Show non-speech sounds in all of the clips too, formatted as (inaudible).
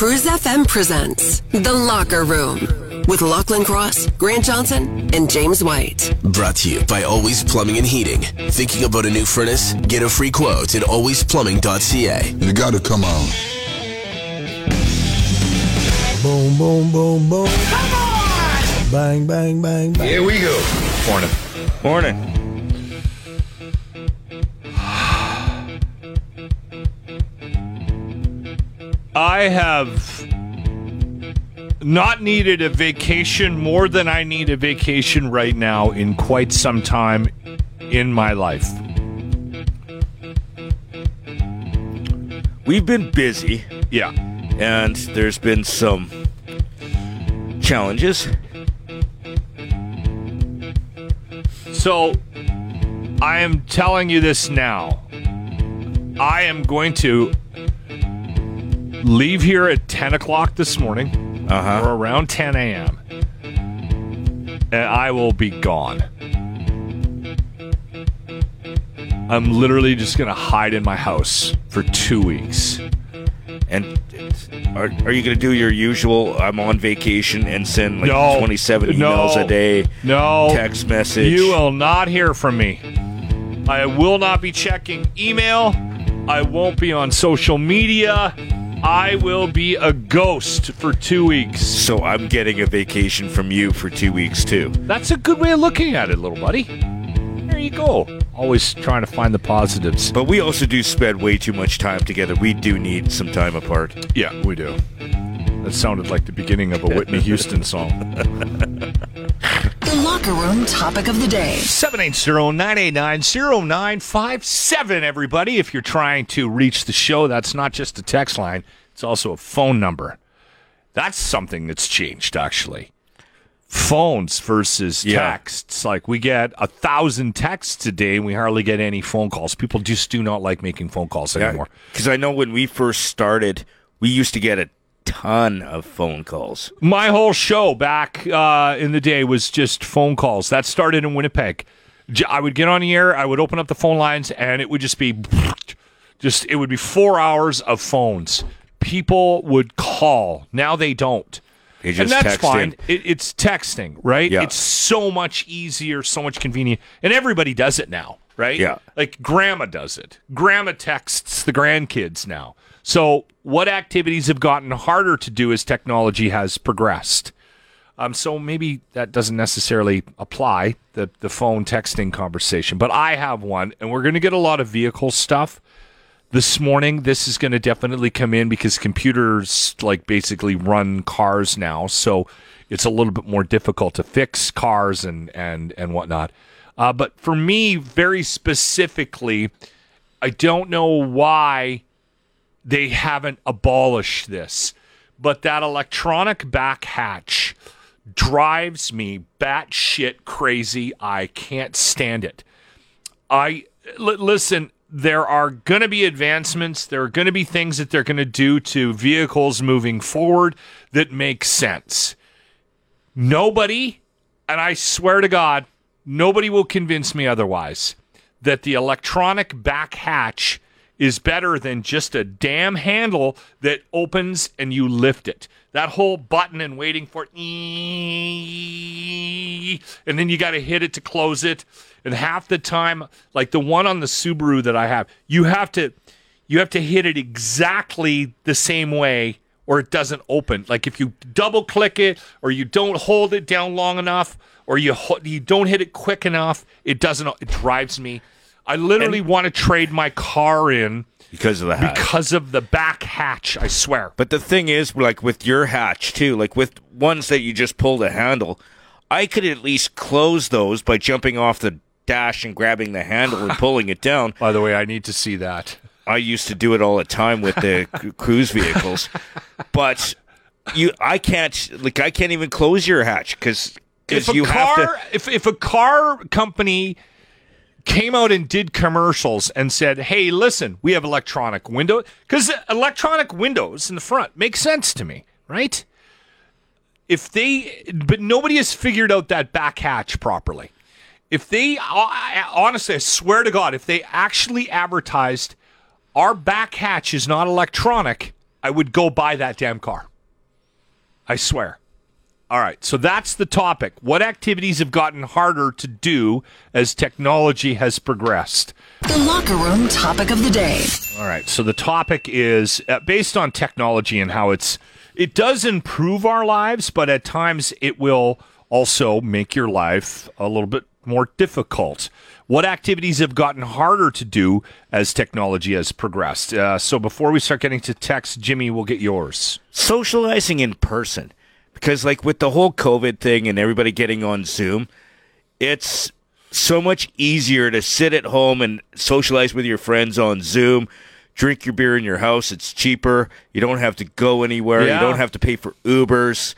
Cruise FM presents The Locker Room with Lachlan Cross, Grant Johnson, and James White. Brought to you by Always Plumbing and Heating. Thinking about a new furnace? Get a free quote at alwaysplumbing.ca. You gotta come on. Boom, boom, boom, boom. Come on! Bang, bang, bang, bang. Here we go. Morning. Morning. I have not needed a vacation more than I need a vacation right now in quite some time in my life. We've been busy, Yeah. and there's been some challenges. So I am telling you this now. I am going to leave here at 10 o'clock this morning Uh huh. or around 10 a.m. And I will be gone. I'm literally just going to hide in my house for two weeks. And are, are you going to do your usual? I'm on vacation and send like No. 27 No. emails a day, No. text message. You will not hear from me. I will not be checking email. I won't be on social media. I will be a ghost for two weeks. So I'm getting a vacation from you for two weeks too. That's a good way of looking at it, little buddy. There you go. Always trying to find the positives. But we also do spend way too much time together. We do need some time apart. Yeah, we do. That sounded like the beginning of a Whitney Houston song. (laughs) The Locker Room topic of the day. 780-989-0957, everybody. If you're trying to reach the show, that's not just a text line, it's also a phone number. That's something that's changed, actually. Phones versus Yeah. texts. Like, we get a thousand texts a day, and we hardly get any phone calls. People just do not like making phone calls anymore. Because I know when we first started, we used to get a ton of phone calls. My whole show back uh, in the day was just phone calls. That started in Winnipeg. I would get on the air, I would open up the phone lines, and it would just be (laughs) just it would be four hours of phones. People would call. Now they don't. They and that's text fine. It, it's texting, right? Yeah. It's so much easier, so much convenient, and everybody does it now, right? Yeah. Like grandma does it. Grandma texts the grandkids now. So, what activities have gotten harder to do as technology has progressed? Um, so maybe that doesn't necessarily apply the the phone texting conversation, but I have one, and we're going to get a lot of vehicle stuff this morning. This is going to definitely come in because computers like basically run cars now, so it's a little bit more difficult to fix cars and and and whatnot. Uh, but for me, very specifically, I don't know why they haven't abolished this, but that electronic back hatch drives me batshit crazy. I can't stand it. I listen. There are going to be advancements. There are going to be things that they're going to do to vehicles moving forward that make sense. Nobody, and I swear to God, nobody will convince me otherwise that the electronic back hatch is better than just a damn handle that opens and you lift it. That whole button and waiting for and then you got to hit it to close it. And half the time, like the one on the Subaru that I have, you have to you have to hit it exactly the same way or it doesn't open. Like if you double click it or you don't hold it down long enough or you you don't hit it quick enough, it doesn't it drives me. I literally want to trade my car in because of the hatch. because of the back hatch, I swear. But the thing is, like with your hatch too, like with ones that you just pull the handle, I could at least close those by jumping off the dash and grabbing the handle and (laughs) pulling it down. By the way, I need to see that. I used to do it all the time with the (laughs) cruise vehicles, but you, I can't, like, I can't even close your hatch because If a you car have to. if if a car company came out and did commercials and said, "Hey, listen, we have electronic window cuz electronic windows in the front makes sense to me, right? If they but nobody has figured out that back hatch properly. If they honestly, I swear to God, if they actually advertised our back hatch is not electronic, I would go buy that damn car. I swear. All right, so that's the topic. What activities have gotten harder to do as technology has progressed? The locker room topic of the day. All right, so the topic is uh, based on technology and how it's it does improve our lives, but at times it will also make your life a little bit more difficult. What activities have gotten harder to do as technology has progressed? Uh, so before we start getting to text, Jimmy, we'll get yours. Socializing in person. Because, like, with the whole COVID thing and everybody getting on Zoom, it's so much easier to sit at home and socialize with your friends on Zoom, drink your beer in your house. It's cheaper. You don't have to go anywhere. Yeah. You don't have to pay for Ubers.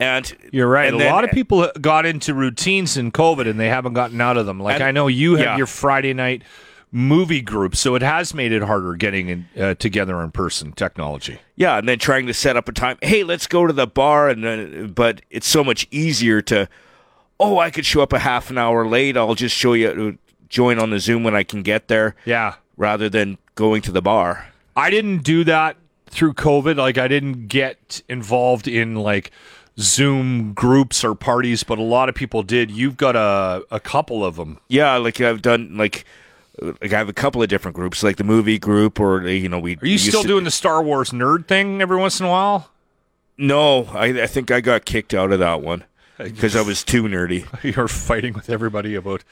And You're right. and a then- lot of people got into routines in COVID and they haven't gotten out of them. Like And- I know you have yeah. your Friday night movie group, so it has made it harder getting in, uh, together in person. Technology. Yeah, and then trying to set up a time. Hey, let's go to the bar, and then, but it's so much easier to. Oh, I could show up a half an hour late. I'll just show you, join on the Zoom when I can get there, Yeah. rather than going to the bar. I didn't do that through COVID. Like I didn't get involved in like Zoom groups or parties, but a lot of people did. You've got a a couple of them. Yeah, like I've done like. Like I have a couple of different groups, like the movie group, or uh, you know, we. Are you still doing the Star Wars nerd thing every once in a while? No, I, I think I got kicked out of that one because I was too nerdy. (laughs) You're fighting with everybody about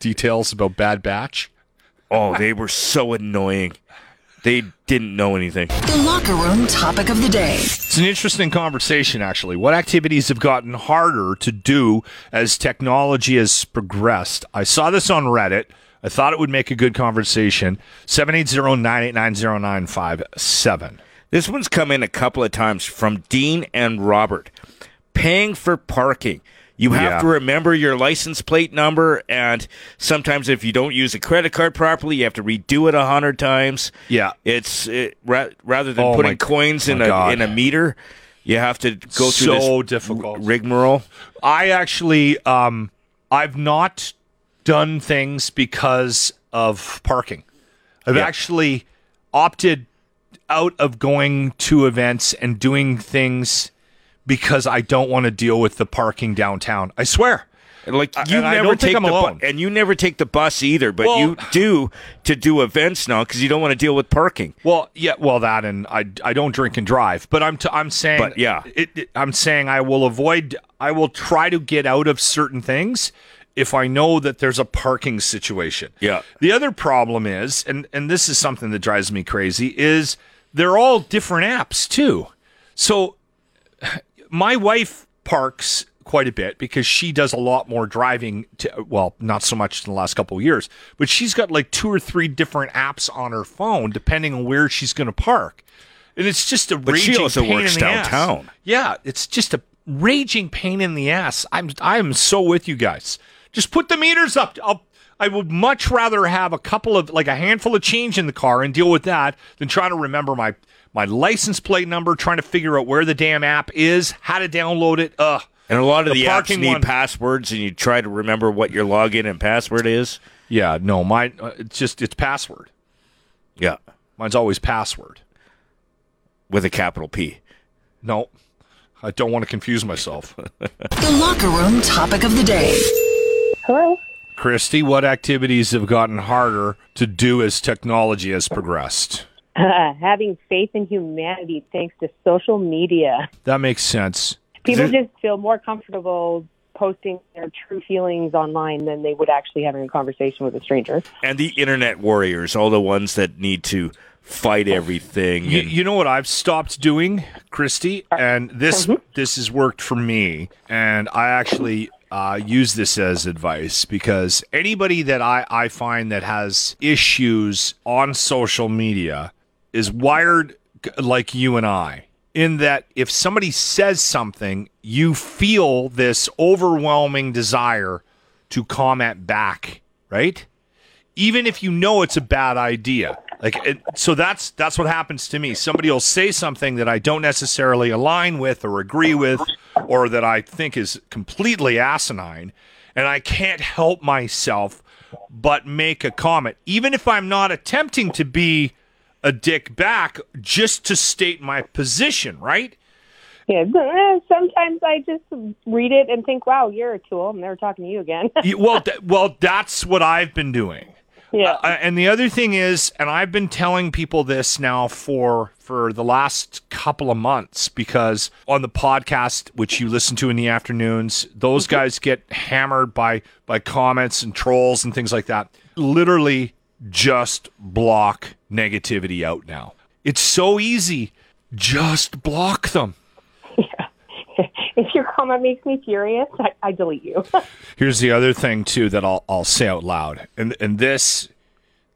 details about Bad Batch. Oh, they were so annoying. They didn't know anything. The locker room topic of the day. It's an interesting conversation, actually. What activities have gotten harder to do as technology has progressed? I saw this on Reddit. I thought it would make a good conversation. 780-989-0957. This one's come in a couple of times from Dean and Robert. Paying for parking. You have Yeah. to remember your license plate number, and sometimes if you don't use a credit card properly, you have to redo it a hundred times. Yeah. it's it, ra- rather than Oh putting my- coins in a God. in a meter, you have to go through So difficult. rigmarole. I actually, um, I've not done things because of parking. I've Yeah. actually opted out of going to events and doing things because I don't want to deal with the parking downtown. I swear. Like you and I never think take the bu- and you never take the bus either, but Well- you (laughs) do to do events now because you don't want to deal with parking. Well, yeah, well that and I, I don't drink and drive, but I'm t- I'm saying But, yeah. it, it- I'm saying I will avoid I will try to get out of certain things if I know that there's a parking situation. Yeah. The other problem is and and this is something that drives me crazy is they're all different apps too. So my wife parks quite a bit because she does a lot more driving to well not so much in the last couple of years but she's got like two or three different apps on her phone depending on where she's going to park and it's just a But she raging also pain works in the ass. downtown. yeah it's just a raging pain in the ass i'm i'm so with you guys just put the meters up I'll, I would much rather have a couple of like a handful of change in the car and deal with that than trying to remember my my license plate number, trying to figure out where the damn app is, how to download it. Ugh. And a lot of the, apps parking need one- passwords, and you try to remember what your login and password is. Yeah, no, mine uh, it's just it's password. Yeah, Mine's always password. with a capital P. No. I don't want to confuse myself. (laughs) The locker room topic of the day. Hello. Christy, what activities have gotten harder to do as technology has progressed? Uh, having faith in humanity thanks to social media. That makes sense. People it- just feel more comfortable posting their true feelings online than they would actually having a conversation with a stranger. And the internet warriors, all the ones that need to fight everything. You, and- you know what I've stopped doing, Christy, and this this has worked for me, and I actually uh, use this as advice because anybody that I, I find that has issues on social media is wired like you and I. In that, if somebody says something, you feel this overwhelming desire to comment back, right? even if you know it's a bad idea. Like it, so that's that's what happens to me. Somebody will say something that I don't necessarily align with or agree with or that I think is completely asinine and I can't help myself but make a comment even if I'm not attempting to be a dick back just to state my position, right? Yeah, eh, sometimes I just read it and think, "Wow, you're a tool." I'm never talking to you again. Well, th- well, that's what I've been doing. Yeah, Uh, and the other thing is, and I've been telling people this now for for the last couple of months because on the podcast, which you listen to in the afternoons, those guys get hammered by by comments and trolls and things like that. Literally, just block negativity out now. It's so easy. Just block them. (laughs) if your comment makes me furious, I, I delete you. (laughs) Here's the other thing too that I'll I'll say out loud, and and this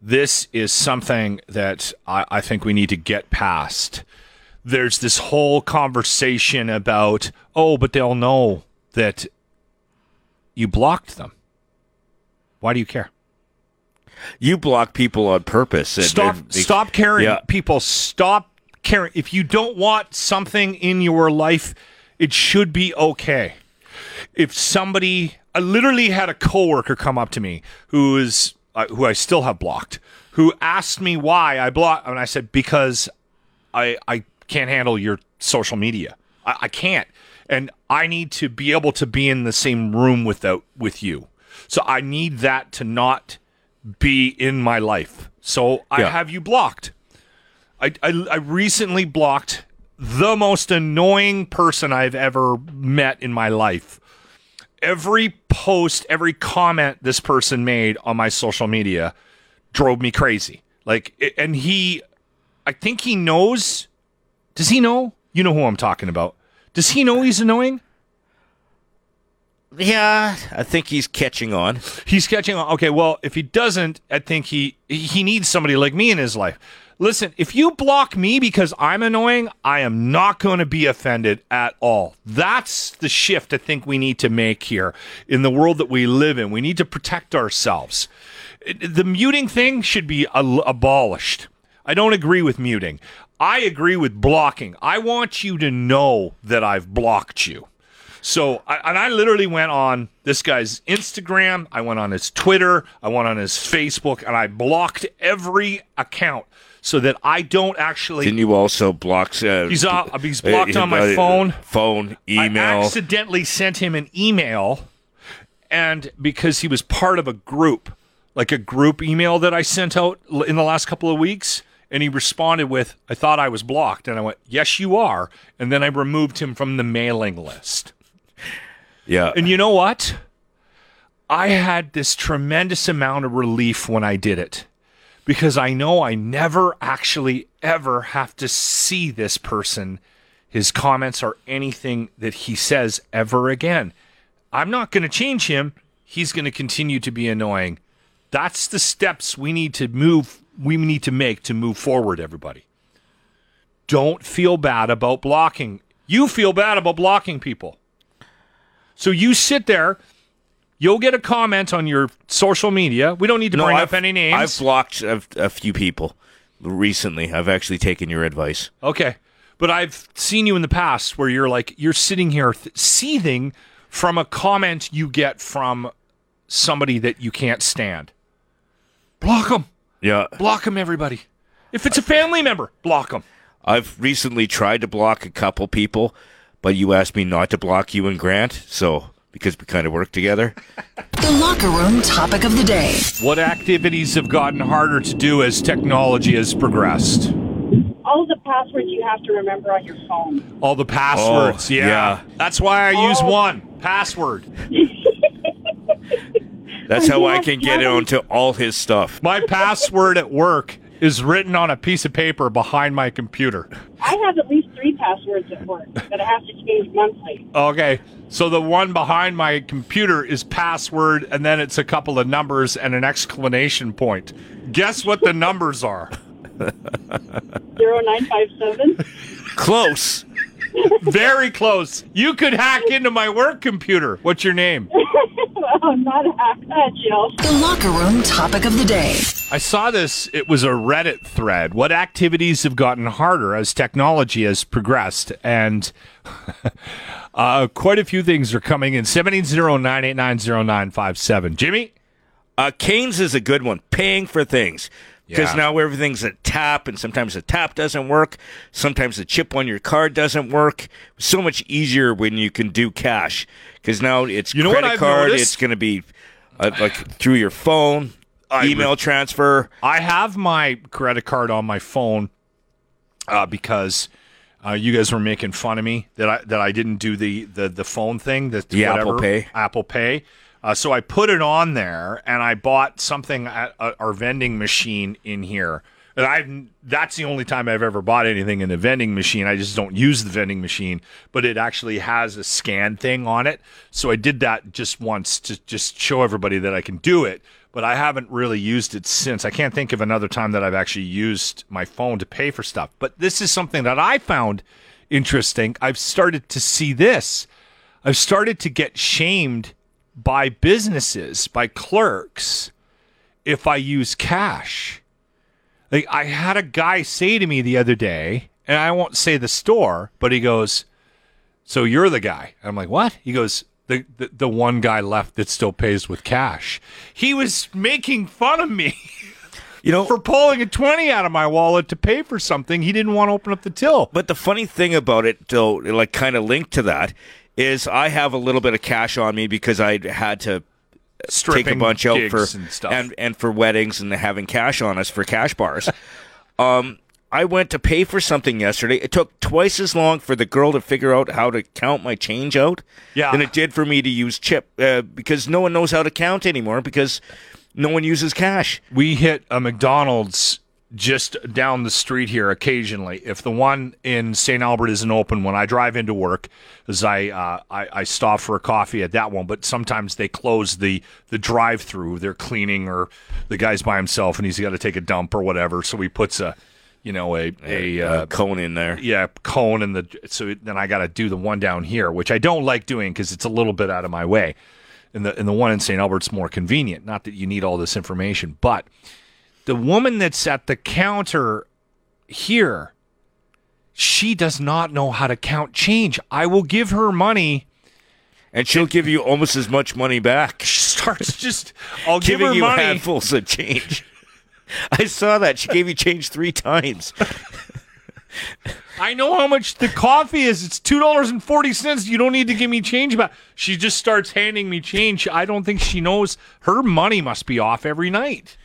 this is something that I, I think we need to get past. There's this whole conversation about oh, but they'll know that you blocked them. Why do you care? You block people on purpose. and- Stop and- stop caring. Yeah. People stop caring. If you don't want something in your life, it should be okay. If somebody I literally had a coworker come up to me who is uh, who I still have blocked, who asked me why I blocked and I said because I I can't handle your social media. I, I can't. And I need to be able to be in the same room without with you. So I need that to not be in my life. So I Yeah. have you blocked. I, I, I recently blocked the most annoying person I've ever met in my life. Every post, every comment this person made on my social media drove me crazy. Like, and he, I think he knows. Does he know? You know who I'm talking about. Does he know he's annoying? Yeah, I think he's catching on. He's catching on. Okay, well, if he doesn't, I think he he needs somebody like me in his life. Listen, if you block me because I'm annoying, I am not going to be offended at all. That's the shift I think we need to make here in the world that we live in. We need to protect ourselves. The muting thing should be abolished. I don't agree with muting. I agree with blocking. I want you to know that I've blocked you. So, I, and I literally went on this guy's Instagram. I went on his Twitter. I went on his Facebook, and I blocked every account so that I don't actually. Didn't you also block? Uh, He's, uh, he's blocked uh, on my uh, phone. Phone, I accidentally sent him an email, and because he was part of a group, like a group email that I sent out in the last couple of weeks, and he responded with, "I thought I was blocked," and I went, "Yes, you are," and then I removed him from the mailing list. yeah. And you know what? I had this tremendous amount of relief when I did it because I know I never actually ever have to see this person, his comments, or anything that he says ever again. I'm not going to change him. He's going to continue to be annoying. That's the steps we need to move, we need to make to move forward, everybody. Don't feel bad about blocking. You feel bad about blocking people. So you sit there, you'll get a comment on your social media. We don't need to bring up I've- any names. I've blocked a, a few people recently. I've actually taken your advice. Okay. But I've seen you in the past where you're like, you're sitting here th- seething from a comment you get from somebody that you can't stand. Block them. Yeah. Block them, everybody. If it's a family member, block them. I've recently tried to block a couple people, but you asked me not to block you and Grant, so because we kind of work together. The locker room topic of the day. What activities have gotten harder to do as technology has progressed? all the passwords you have to remember on your phone. All the passwords. Oh, yeah. yeah. That's why I use Oh. one password. (laughs) That's how I can get yes. onto all his stuff. My password at work is written on a piece of paper behind my computer. I have at least three passwords at work that I have to change monthly. Okay. So the one behind my computer is password, and then it's a couple of numbers and an exclamation point. Guess what the numbers are? (laughs) Zero nine five seven. Close. Very close. You could hack into my work computer. What's your name? (laughs) Not a hack, uh, Jill. The locker room topic of the day. I saw this. It was a Reddit thread. What activities have gotten harder as technology has progressed? And (laughs) uh, quite a few things are coming in. 780-989-0957. Jimmy? Uh, Canes is a good one. Paying for things. Because Yeah. now everything's a tap, and sometimes the tap doesn't work. Sometimes the chip on your card doesn't work. So much easier when you can do cash because now it's You know what credit card. noticed? It's going to be uh, like through your phone, I email would- transfer. I have my credit card on my phone uh, because uh, you guys were making fun of me that I that I didn't do the the, the phone thing, the, The Apple Pay. Apple Pay. Uh, so I put it on there, and I bought something at uh, our vending machine in here. And I that's the only time I've ever bought anything in a vending machine. I just don't use the vending machine, but it actually has a scan thing on it. So I did that just once to just show everybody that I can do it. But I haven't really used it since. I can't think of another time that I've actually used my phone to pay for stuff. But this is something that I found interesting. I've started to see this. I've started to get shamed by businesses, by clerks, if I use cash. Like I had a guy say to me the other day, and I won't say the store, but he goes, "So you're the guy?" I'm like, "What?" He goes, "The the, the one guy left that still pays with cash." He was making fun of me You know, for pulling a 20 out of my wallet to pay for something he didn't want to open up the till. But the funny thing about it, though, like kind of linked to that, is I have a little bit of cash on me because I had to take a bunch out for and stuff. and and for weddings and having cash on us for cash bars. (laughs) um, I went to pay for something yesterday. It took twice as long for the girl to figure out how to count my change out Yeah. than it did for me to use chip uh, because no one knows how to count anymore because no one uses cash. we hit a McDonald's just down the street here occasionally. If the one in St. Albert isn't open when I drive into work, as I, uh, I I stop for a coffee at that one, but sometimes they close the the drive through. They're cleaning or the guy's by himself and he's got to take a dump or whatever. So he puts a you know a a uh, Uh, cone in there. yeah cone in the so then I got to do the one down here, which I don't like doing because it's a little bit out of my way. And the and the one in St. Albert's more convenient. Not that you need all this information, but the woman that's at the counter here, she does not know how to count change. I will give her money. And she'll give you almost as much money back. (laughs) She starts just I'll give giving her you money. handfuls of change. (laughs) I saw that. She gave you change three times. (laughs) I know how much the coffee is. It's two dollars and forty cents. You don't need to give me change back. She just starts handing me change. I don't think she knows her money must be off every night.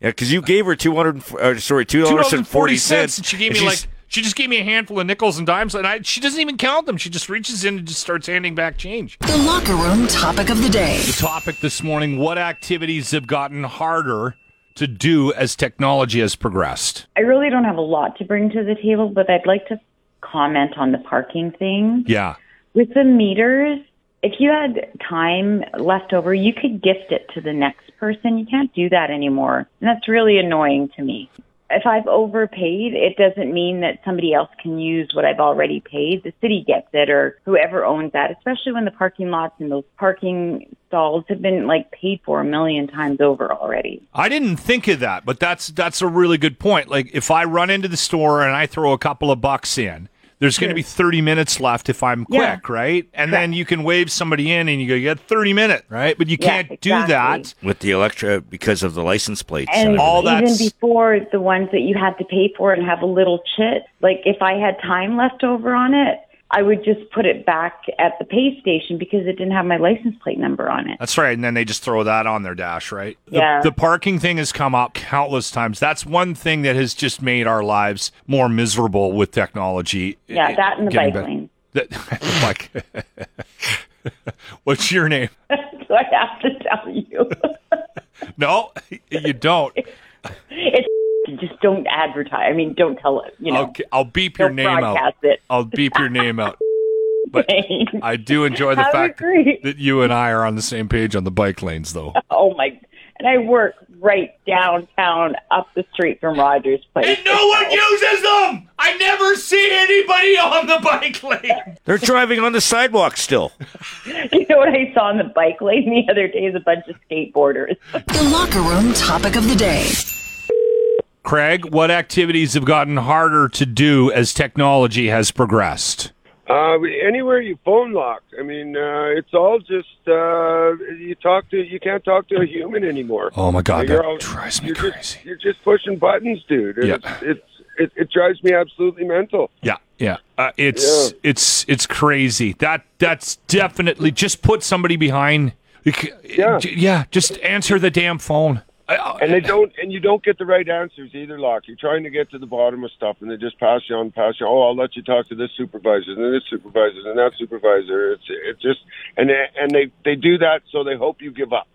Yeah, because you gave her two hundred. Uh, sorry, two Two dollars dollars forty cents. And she gave me like she just gave me a handful of nickels and dimes, and I she doesn't even count them. She just reaches in and just starts handing back change. The locker room topic of the day. The topic this morning: What activities have gotten harder to do as technology has progressed? I really don't have a lot to bring to the table, but I'd like to comment on the parking thing. Yeah. With the meters, if you had time left over, you could gift it to the next person. You can't do that anymore. And that's really annoying to me. If I've overpaid, it doesn't mean that somebody else can use what I've already paid. The city gets it or whoever owns that, especially when the parking lots and those parking stalls have been like paid for a million times over already. I didn't think of that, but that's that's a really good point. Like if I run into the store and I throw a couple of bucks in, there's going to be 30 minutes left if I'm Yeah. quick, right? And then you can wave somebody in and you go, you got 30 minutes, right? But you Yeah, can't do exactly. that. with the Electra because of the license plates. And and all that. even before the ones that you had to pay for and have a little chit, like if I had time left over on it, I would just put it back at the pay station because it didn't have my license plate number on it. That's right. And then they just throw that on their dash, right? The, Yeah. The parking thing has come up countless times. That's one thing that has just made our lives more miserable with technology. Yeah, that and the getting bike lane. That, (laughs) oh like, (laughs) what's your name? (laughs) Do I have to tell you. No, you don't. it's just don't advertise. I mean, don't tell it. You know, Okay, I'll beep your don't name out. broadcast it. I'll beep your name out. But (laughs) I do enjoy the Have fact great- that you and I are on the same page on the bike lanes, though. Oh my! And I work right downtown, up the street from Rogers Place. And no one uses them. I never see anybody on the bike lane. They're driving on the sidewalk still. (laughs) You know what I saw on the bike lane the other day is a bunch of skateboarders. The locker room topic of the day. Craig, what activities have gotten harder to do as technology has progressed? Uh, anywhere you phone lock. I mean, uh, it's all just uh, you talk to. You can't talk to a human anymore. Oh my god, You're that all- drives me you're crazy. Just, you're just pushing buttons, dude. Yeah. It's, it's it, it drives me absolutely mental. Yeah, yeah. Uh, it's Yeah. it's it's crazy. That that's definitely just put somebody behind. Yeah. yeah. Just answer the damn phone. I- And they don't, and you don't get the right answers either. Lock. You're trying to get to the bottom of stuff, and they just pass you on, pass you. Oh, I'll let you talk to this supervisor, and this supervisor, and that supervisor. It's it's just, and they, and they they do that so they hope you give up.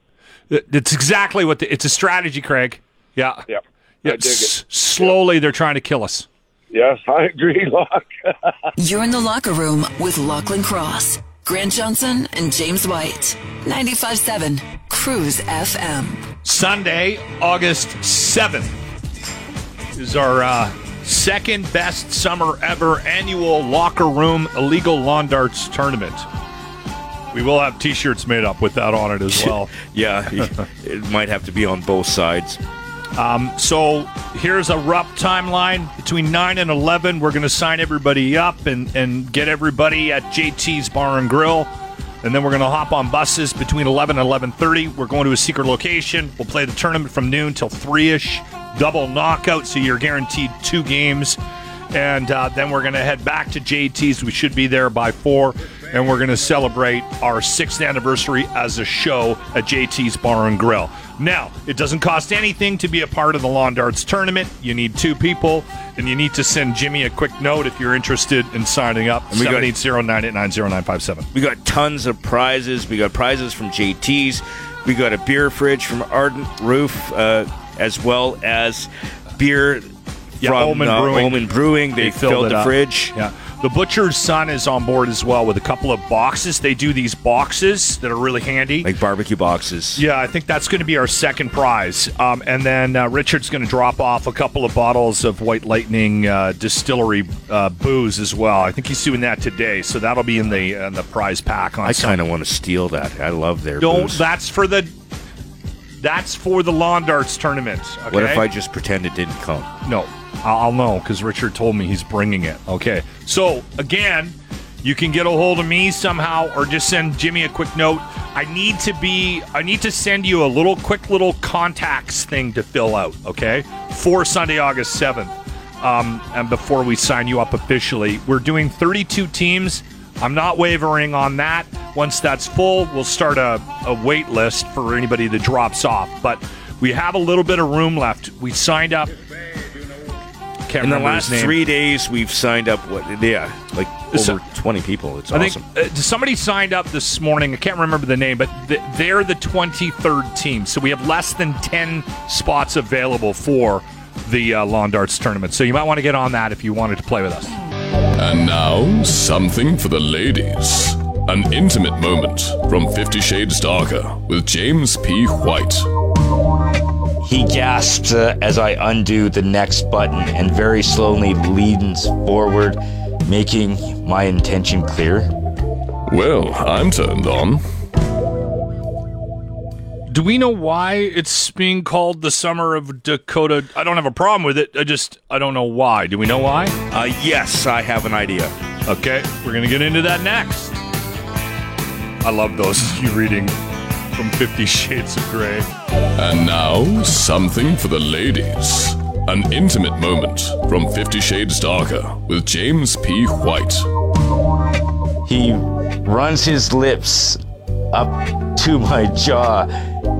It's exactly what the, it's a strategy, Craig. Yeah, Yeah. yeah. I dig it. s- slowly, they're trying to kill us. Yes, I agree, (laughs) Lock. You're in the locker room with Lachlan Cross, Grant Johnson, and James White. 95.7 Cruise FM. Sunday, August 7th is our uh, second best summer ever annual locker room illegal lawn darts tournament. We will have t-shirts made up with that on it as (laughs) well. Yeah, it might have to be on both sides. So here's a rough timeline. Between 9 and 11, we're going to sign everybody up and, and get everybody at JT's Bar and Grill. And then we're going to hop on buses between 11 and 11.30. We're going to a secret location. We'll play the tournament from noon till 3-ish. Double knockout, so you're guaranteed two games. And uh, then we're going to head back to JT's. We should be there by 4. And we're going to celebrate our sixth anniversary as a show at JT's Bar and Grill. Now, it doesn't cost anything to be a part of the Lawn Darts tournament. You need two people, and you need to send Jimmy a quick note if you're interested in signing up. we got- 780-989-0957. We got tons of prizes. We got prizes from JT's. We got a beer fridge from Ardent Roof, uh, as well as beer Yeah, from Omen uh, Brewing. Omen Brewing. They, filled, it the up. fridge. Yeah. The butcher's son is on board as well with a couple of boxes. They do these boxes that are really handy. Like barbecue boxes. Yeah, I think that's going to be our second prize. Um, and then uh, Richard's going to drop off a couple of bottles of White Lightning uh, Distillery uh, booze as well. I think he's doing that today, so that'll be in the in the prize pack. On I kind of want to steal that. I love their don't. booze. That's for the. That's for the lawn darts tournament. Okay? What if I just pretend it didn't come? No, I'll, I'll know because Richard told me he's bringing it. Okay. So again, you can get a hold of me somehow, or just send Jimmy a quick note. I need to be. I need to send you a little quick little contacts thing to fill out. Okay, for Sunday, August seventh. Um, and before we sign you up officially, we're doing 32 teams. I'm not wavering on that. Once that's full, we'll start a, a wait list for anybody that drops off. But we have a little bit of room left. We signed up. Can't In the remember last his name. three days, we've signed up. What? Yeah, like So- over twenty people. It's I awesome. think uh, somebody signed up this morning. I can't remember the name, but th- they're the 23rd team. So we have less than 10 spots available for the uh, lawn darts tournament. So you might want to get on that if you wanted to play with us. And now, something for the ladies. An intimate moment from Fifty Shades Darker with James P. White. He gasps uh, as I undo the next button and very slowly leans forward, making my intention clear. Well, I'm turned on. Do we know why it's being called the summer of Dakota? I don't have a problem with it. I just I don't know why. Do we know why? uh, yes, I have an idea. Okay, we're gonna get into that next. I love those (laughs) you reading from Fifty Shades of Grey. And now, something for the ladies. An intimate moment from Fifty Shades Darker with James P. White. He runs his lips up to my jaw,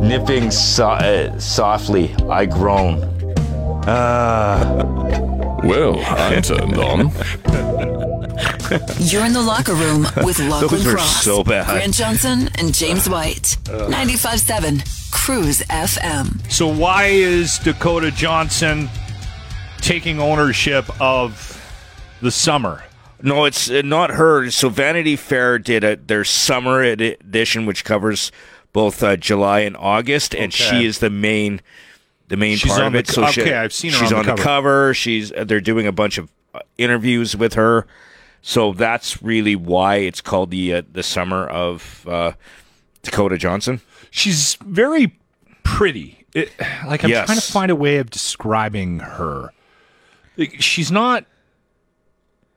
nipping so- uh, softly. I groan. Ah. Well, I'm turned on. (laughs) You're in the locker room with (laughs) Lachlan Those Cross, so bad. Grant Johnson, and James White. 95.7 Cruise FM. So why is Dakota Johnson taking ownership of the summer? No, it's uh, not her. So Vanity Fair did a, their summer edition, which covers both uh, July and August, and Okay. she is the main, the main She's part on of the it. co- So she- okay, I've seen her she's on the on, cover. cover. She's uh, they're doing a bunch of uh, interviews with her. So that's really why it's called the uh, the summer of uh, Dakota Johnson. She's very pretty. It, like I'm Yes. trying to find a way of describing her. Like, She's not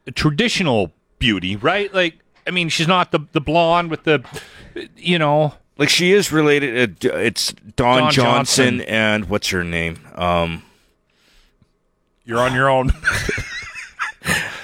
a traditional beauty, right? Like, I mean, she's not the the blonde with the, you know, Like she is related. Uh, it's Dawn, Don Johnson, Johnson. and what's her name? Um, you're on your own. (laughs)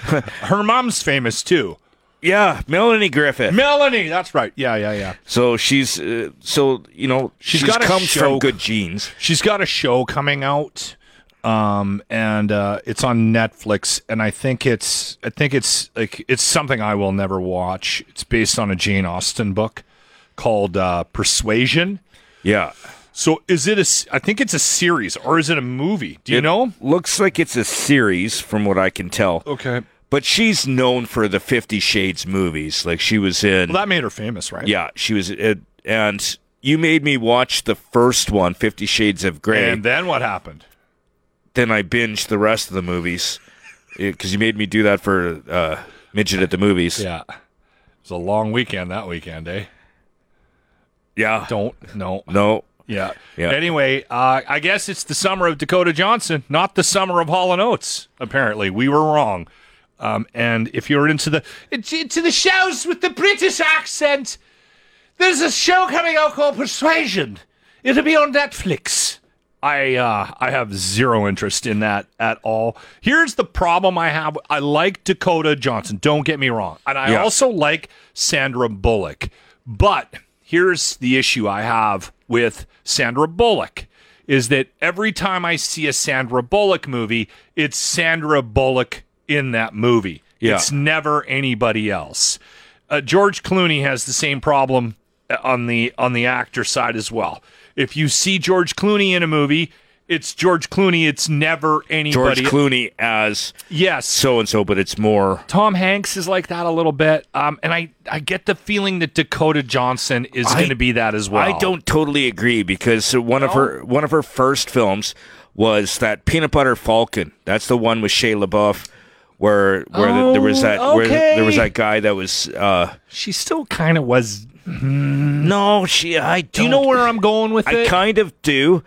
(laughs) Her mom's famous too. yeah, Melanie Griffith. Melanie, that's right. Yeah, yeah, yeah. so she's uh, so you know She's she's, got a comes show- from good genes. She's got a show coming out, um, and uh, it's on Netflix. And I think it's, I think it's like it's something I will never watch. It's based on a Jane Austen book called uh, Persuasion. Yeah, So is it a? I think it's a series, or is it a movie? Do you It know? Looks like it's a series, from what I can tell. Okay. But she's known for the Fifty Shades movies. Like she was in. Well, that made her famous, right? yeah, she was. Uh, and you made me watch the first one, Fifty Shades of Grey. And then what happened? then I binged the rest of the movies because you made me do that for uh, midget at the movies. Yeah. It was a long weekend that weekend, eh? Yeah. Don't no. No. Yeah. Yeah. Anyway, uh, I guess it's the summer of Dakota Johnson, not the summer of Hall and Oates. Apparently, we were wrong. Um, and if you're into the into the shows with the British accent, there's a show coming out called Persuasion. It'll be on Netflix. I uh, I have zero interest in that at all. Here's the problem I have. I like Dakota Johnson. Don't get me wrong, and I Yeah. also like Sandra Bullock. But here's the issue I have with Sandra Bullock is that every time I see a Sandra Bullock movie, it's Sandra Bullock in that movie. Yeah. It's never anybody else. Uh, George Clooney has the same problem uh, on the on the actor side as well. If you see George Clooney in a movie, it's George Clooney. It's never anybody. George. Clooney as yes, so and so, but it's more. Tom Hanks is like that a little bit. Um, and I, I get the feeling that Dakota Johnson is going to be that as well. I don't totally agree because one of her one of her first films was that Peanut Butter Falcon. That's the one with Shia LaBeouf, where where the- there was that where there was that guy that was. uh She still kind of was. No, she. I Do you know where I'm going with I it? kind of do.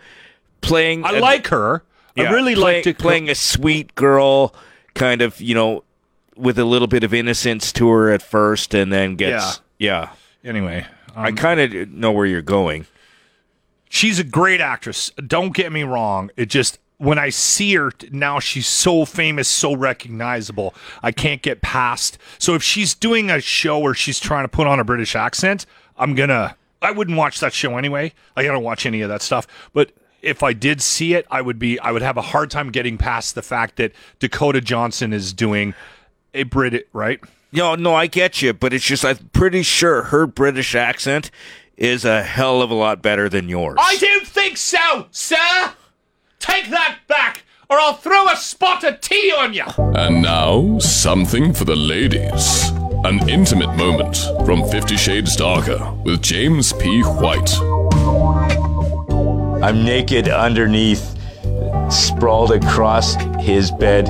Playing. I a- like her. I really play- liked it. playing a sweet girl, kind of you know, with a little bit of innocence to her at first, and then gets yeah. Anyway, I um, kind of know where you're going. she's a great actress. Don't get me wrong. It just when I see her now, she's so famous, so recognizable. I can't get past. So if she's doing a show where she's trying to put on a British accent, I'm gonna. I wouldn't watch that show anyway. I don't watch any of that stuff. But if I did see it, I would be. I would have a hard time getting past the fact that Dakota Johnson is doing a Brit. Right? No, no, I get you, but it's just I'm pretty sure her British accent is a hell of a lot better than yours. I don't think so, sir. Take that back, or I'll throw a spot of tea on you. And now, something for the ladies. An intimate moment from Fifty Shades Darker with James P. White. I'm naked underneath, sprawled across his bed,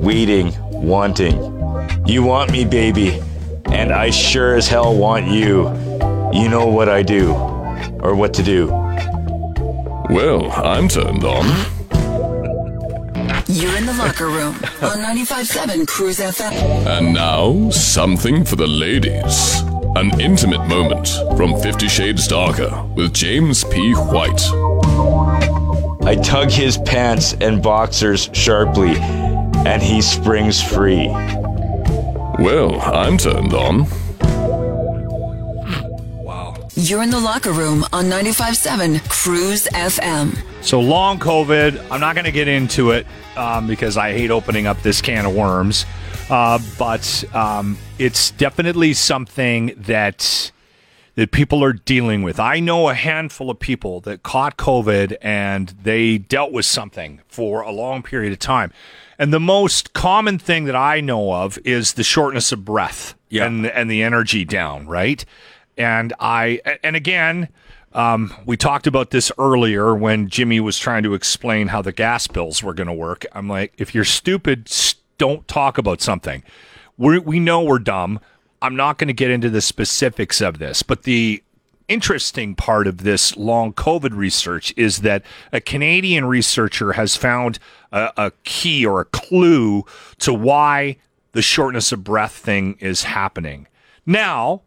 waiting, wanting. You want me, baby, and I sure as hell want you. You know what I do, or what to do. Well, I'm turned on. You're in the locker room (laughs) on 95.7 Cruise FM. And now, something for the ladies. An intimate moment from Fifty Shades Darker with James P. White. I tug his pants and boxers sharply, and he springs free. Well, I'm turned on. You're in the locker room on 95.7 Cruise FM. So long COVID. I'm not going to get into it um, because I hate opening up this can of worms. Uh, but um, it's definitely something that that people are dealing with. I know a handful of people that caught COVID and they dealt with something for a long period of time. And the most common thing that I know of is the shortness of breath Yeah. and and the energy down, right? And I and again, um, we talked about this earlier when Jimmy was trying to explain how the gas bills were going to work. I'm like, if you're stupid, don't talk about something. We we know we're dumb. I'm not going to get into the specifics of this, but the interesting part of this long COVID research is that a Canadian researcher has found a, a key or a clue to why the shortness of breath thing is happening. Now,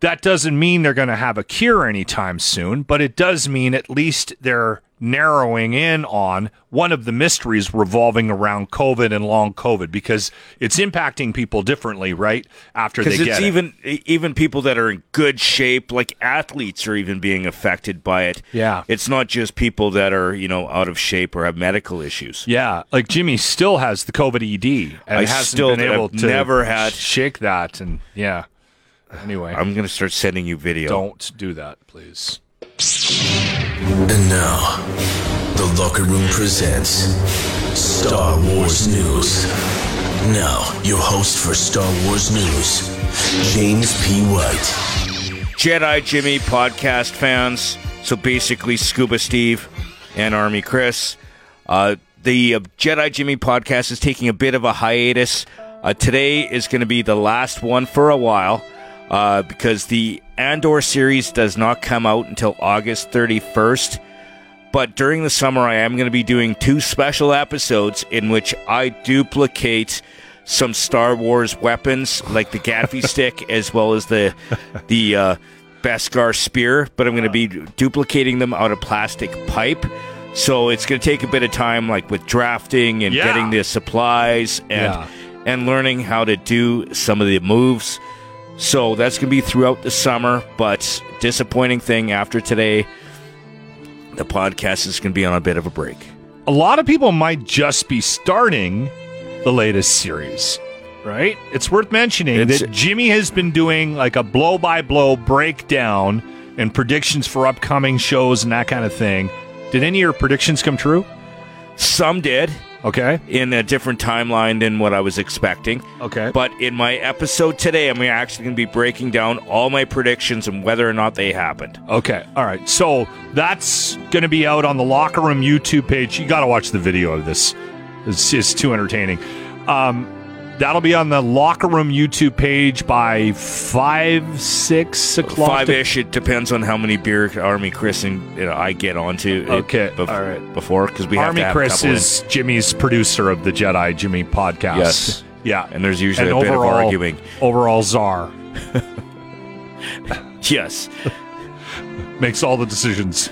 that doesn't mean they're going to have a cure anytime soon, but it does mean at least they're narrowing in on one of the mysteries revolving around COVID and long COVID because it's impacting people differently, right? After they get it's it. even even people that are in good shape, like athletes, are even being affected by it. Yeah. it's not just people that are you know out of shape or have medical issues. Yeah, like Jimmy still has the COVID ED and I hasn't still been able to never had- shake that. And yeah, anyway, I'm gonna start sending you video. don't do that, please. And now, the locker room presents Star Wars News. Now, your host for Star Wars News, James P. White. Jedi Jimmy podcast fans. So basically, Scuba Steve and Army Chris. Uh, the uh, Jedi Jimmy podcast is taking a bit of a hiatus. Uh, today is going to be the last one for a while uh, because the Andor series does not come out until August 31st. But during the summer, I am going to be doing two special episodes in which I duplicate some Star Wars weapons, like the Gaffi (laughs) stick, as well as the the uh, Beskar spear. But I'm going to be duplicating them out of plastic pipe. So it's going to take a bit of time, like with drafting and Yeah. getting the supplies and Yeah. and learning how to do some of the moves. So that's going to be throughout the summer. But disappointing thing after today, the podcast is going to be on a bit of a break. A lot of people might just be starting the latest series, right? It's worth mentioning It's- that Jimmy has been doing like a blow by blow breakdown and predictions for upcoming shows and that kind of thing. Did any of your predictions come true? Some did Okay. in a different timeline than what I was expecting. Okay. But in my episode today, I'm actually going to be breaking down all my predictions and whether or not they happened. Okay. All right. So that's going to be out on the Locker Room YouTube page. You got to watch the video of this. It's just too entertaining. Um, that'll be on the Locker Room YouTube page by five, six o'clock. Five ish. It depends on how many beer Army Chris and you know, I get onto. it Okay, bef- all right. Before because we have Army have a Chris couple in. is Jimmy's producer of the Jedi Jimmy podcast. Yes. Yeah. and there's usually and a bit of overall, arguing. overall czar (laughs) Yes. makes all the decisions.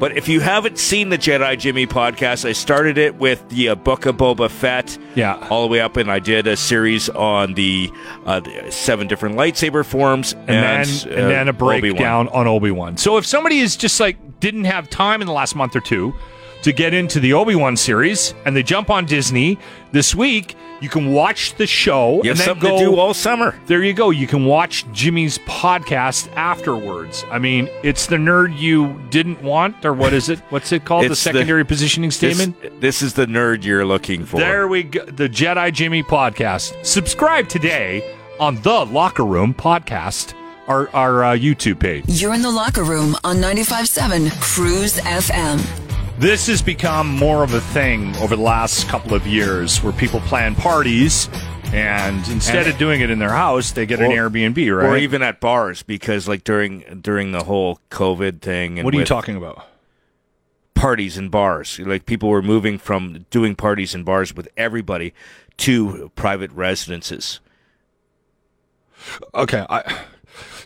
But if you haven't seen the Jedi Jimmy podcast, I started it with the uh, Book of Boba Fett. Yeah. All the way up, and I did a series on the, uh, the seven different lightsaber forms, and, then uh, and then a Obi-Wan. breakdown on Obi Wan. So if somebody is just like didn't have time in the last month or two to get into the Obi Wan series, and they jump on Disney this week, you can watch the show You and have then something go. to do all summer. there you go. You can watch Jimmy's podcast afterwards. I mean, it's the nerd you didn't want, or what is it? What's it called? the It's the- secondary positioning This, statement. this is the nerd you're looking for. There we go. The Jedi Jimmy podcast. Subscribe today on the Locker Room podcast, our our uh, YouTube page. You're in the locker room on 95.7 Cruise FM. This has become more of a thing over the last couple of years, where people plan parties, and instead And- of doing it in their house, they get an Airbnb, right? Or even at bars, because like during during the whole COVID thing. And what are you talking about? Parties and bars, like people were moving from doing parties and bars with everybody to private residences. Okay, I,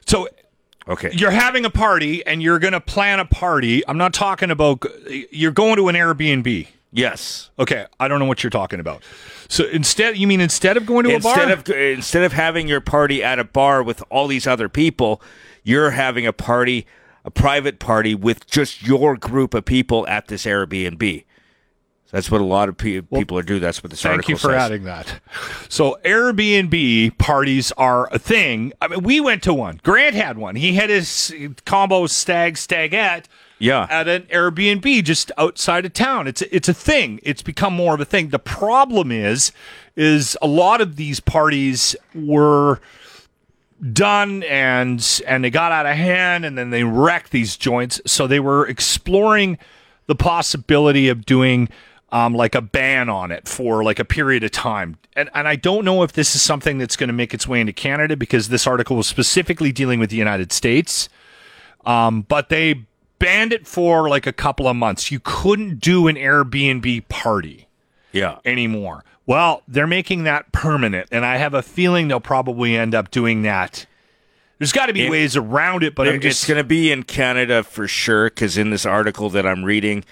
so Okay. you're having a party and you're going to plan a party. I'm not talking about you're going to an Airbnb. yes. Okay, I don't know what you're talking about. So instead, you mean instead of going to a instead bar? of instead of having your party at a bar with all these other people, you're having a party, a private party with just your group of people at this Airbnb. That's what a lot of pe- people are doing. That's what this Thank article Thank you for says. adding that. So Airbnb parties are a thing. I mean, we went to one. Grant had one. He had his combo stag stagette Yeah. at an Airbnb just outside of town. It's it's a thing. It's become more of a thing. The problem is is a lot of these parties were done and and they got out of hand and then they wrecked these joints. So they were exploring the possibility of doing um, like a ban on it for like a period of time. And and I don't know if this is something that's going to make its way into Canada because this article was specifically dealing with the United States. Um, but they banned it for like a couple of months. You couldn't do an Airbnb party. Yeah. anymore. Well, they're making that permanent, and I have a feeling they'll probably end up doing that. There's got to be It- ways around it, but I'm just it's going to be in Canada for sure because in this article that I'm reading,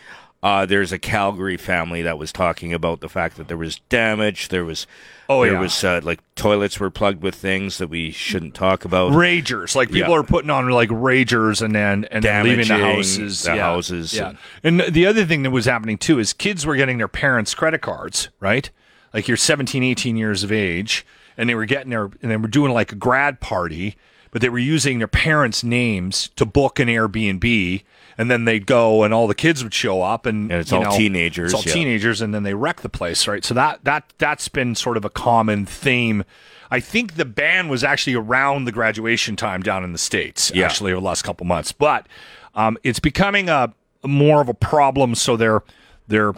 uh, there's a Calgary family that was talking about the fact that there was damage. There was, Oh, there yeah. was uh, like toilets were plugged with things that we shouldn't talk about. ragers. Like people Yeah. are putting on like ragers and then and then leaving the Damaging houses. the yeah. houses Yeah. and- And the other thing that was happening too is kids were getting their parents' credit cards, right? Like you're 17, 18 years of age, and they were getting their and they were doing like a grad party, but they were using their parents' names to book an Airbnb. And then they'd go, and all the kids would show up, and, And it's all know, teenagers, It's all yeah. teenagers, and then they wreck the place, right? So that that that's been sort of a common theme. I think the ban was actually around the graduation time down in the states, Yeah. actually over the last couple months, but um, it's becoming a more of a problem. So they're they're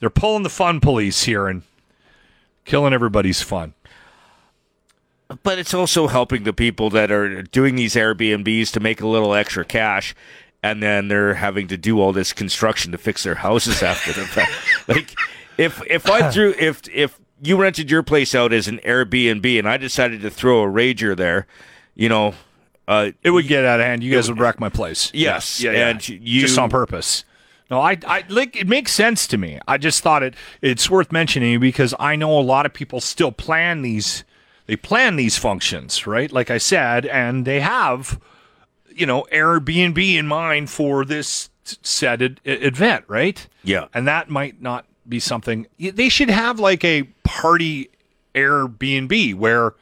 they're pulling the fun police here and killing everybody's fun. But it's also helping the people that are doing these Airbnbs to make a little extra cash, and then they're having to do all this construction to fix their houses after the fact. (laughs) Like, if if I threw if if you rented your place out as an Airbnb and I decided to throw a rager there, you know, uh, It would get out of hand. You guys would wreck my place. Yes, yeah, yeah. and you- just on purpose. No, I, I like it makes sense to me. I just thought it it's worth mentioning because I know a lot of people still plan these they plan these functions, right? Like I said, and they have you know Airbnb in mind for this said ed- event, right? Yeah. and that might not be something they should have like a party Airbnb where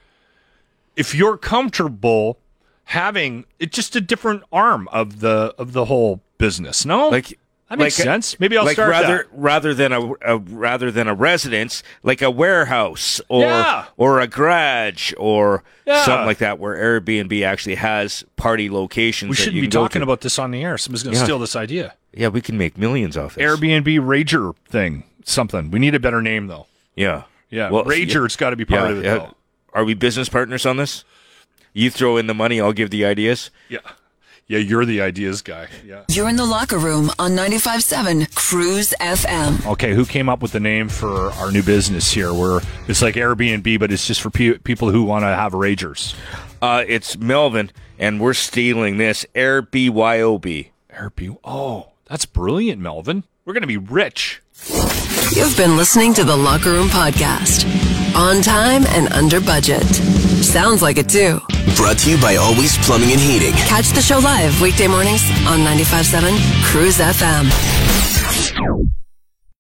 if you're comfortable having it's just a different arm of the of the whole business. No, like that makes like sense. Maybe I'll like start rather that. rather than a, a rather than a residence, like a warehouse or Yeah. or a garage or Yeah. something like that, where Airbnb actually has party locations. We that shouldn't you be talking about this on the air. Someone's going to Yeah. steal this idea. Yeah, we can make millions off this. Airbnb Rager thing, something. We need a better name though. Yeah, Yeah, Well, Rager's got to be part yeah, of it yeah. though. Are we business partners on this? You throw in the money, I'll give the ideas. Yeah, yeah. You're the ideas guy. Yeah. You're in the locker room on 95.7 Cruise FM. Okay, who came up with the name for our new business here? Where it's like Airbnb, but it's just for pe- people who want to have Ragers. Uh, it's Melvin, and we're stealing this Airbnb. Airbnb. Oh, that's brilliant, Melvin. We're going to be rich. You've been listening to the Locker Room Podcast. On time and under budget. Sounds like it too. Brought to you by Always Plumbing and Heating. Catch the show live weekday mornings on 95.7 Cruise FM.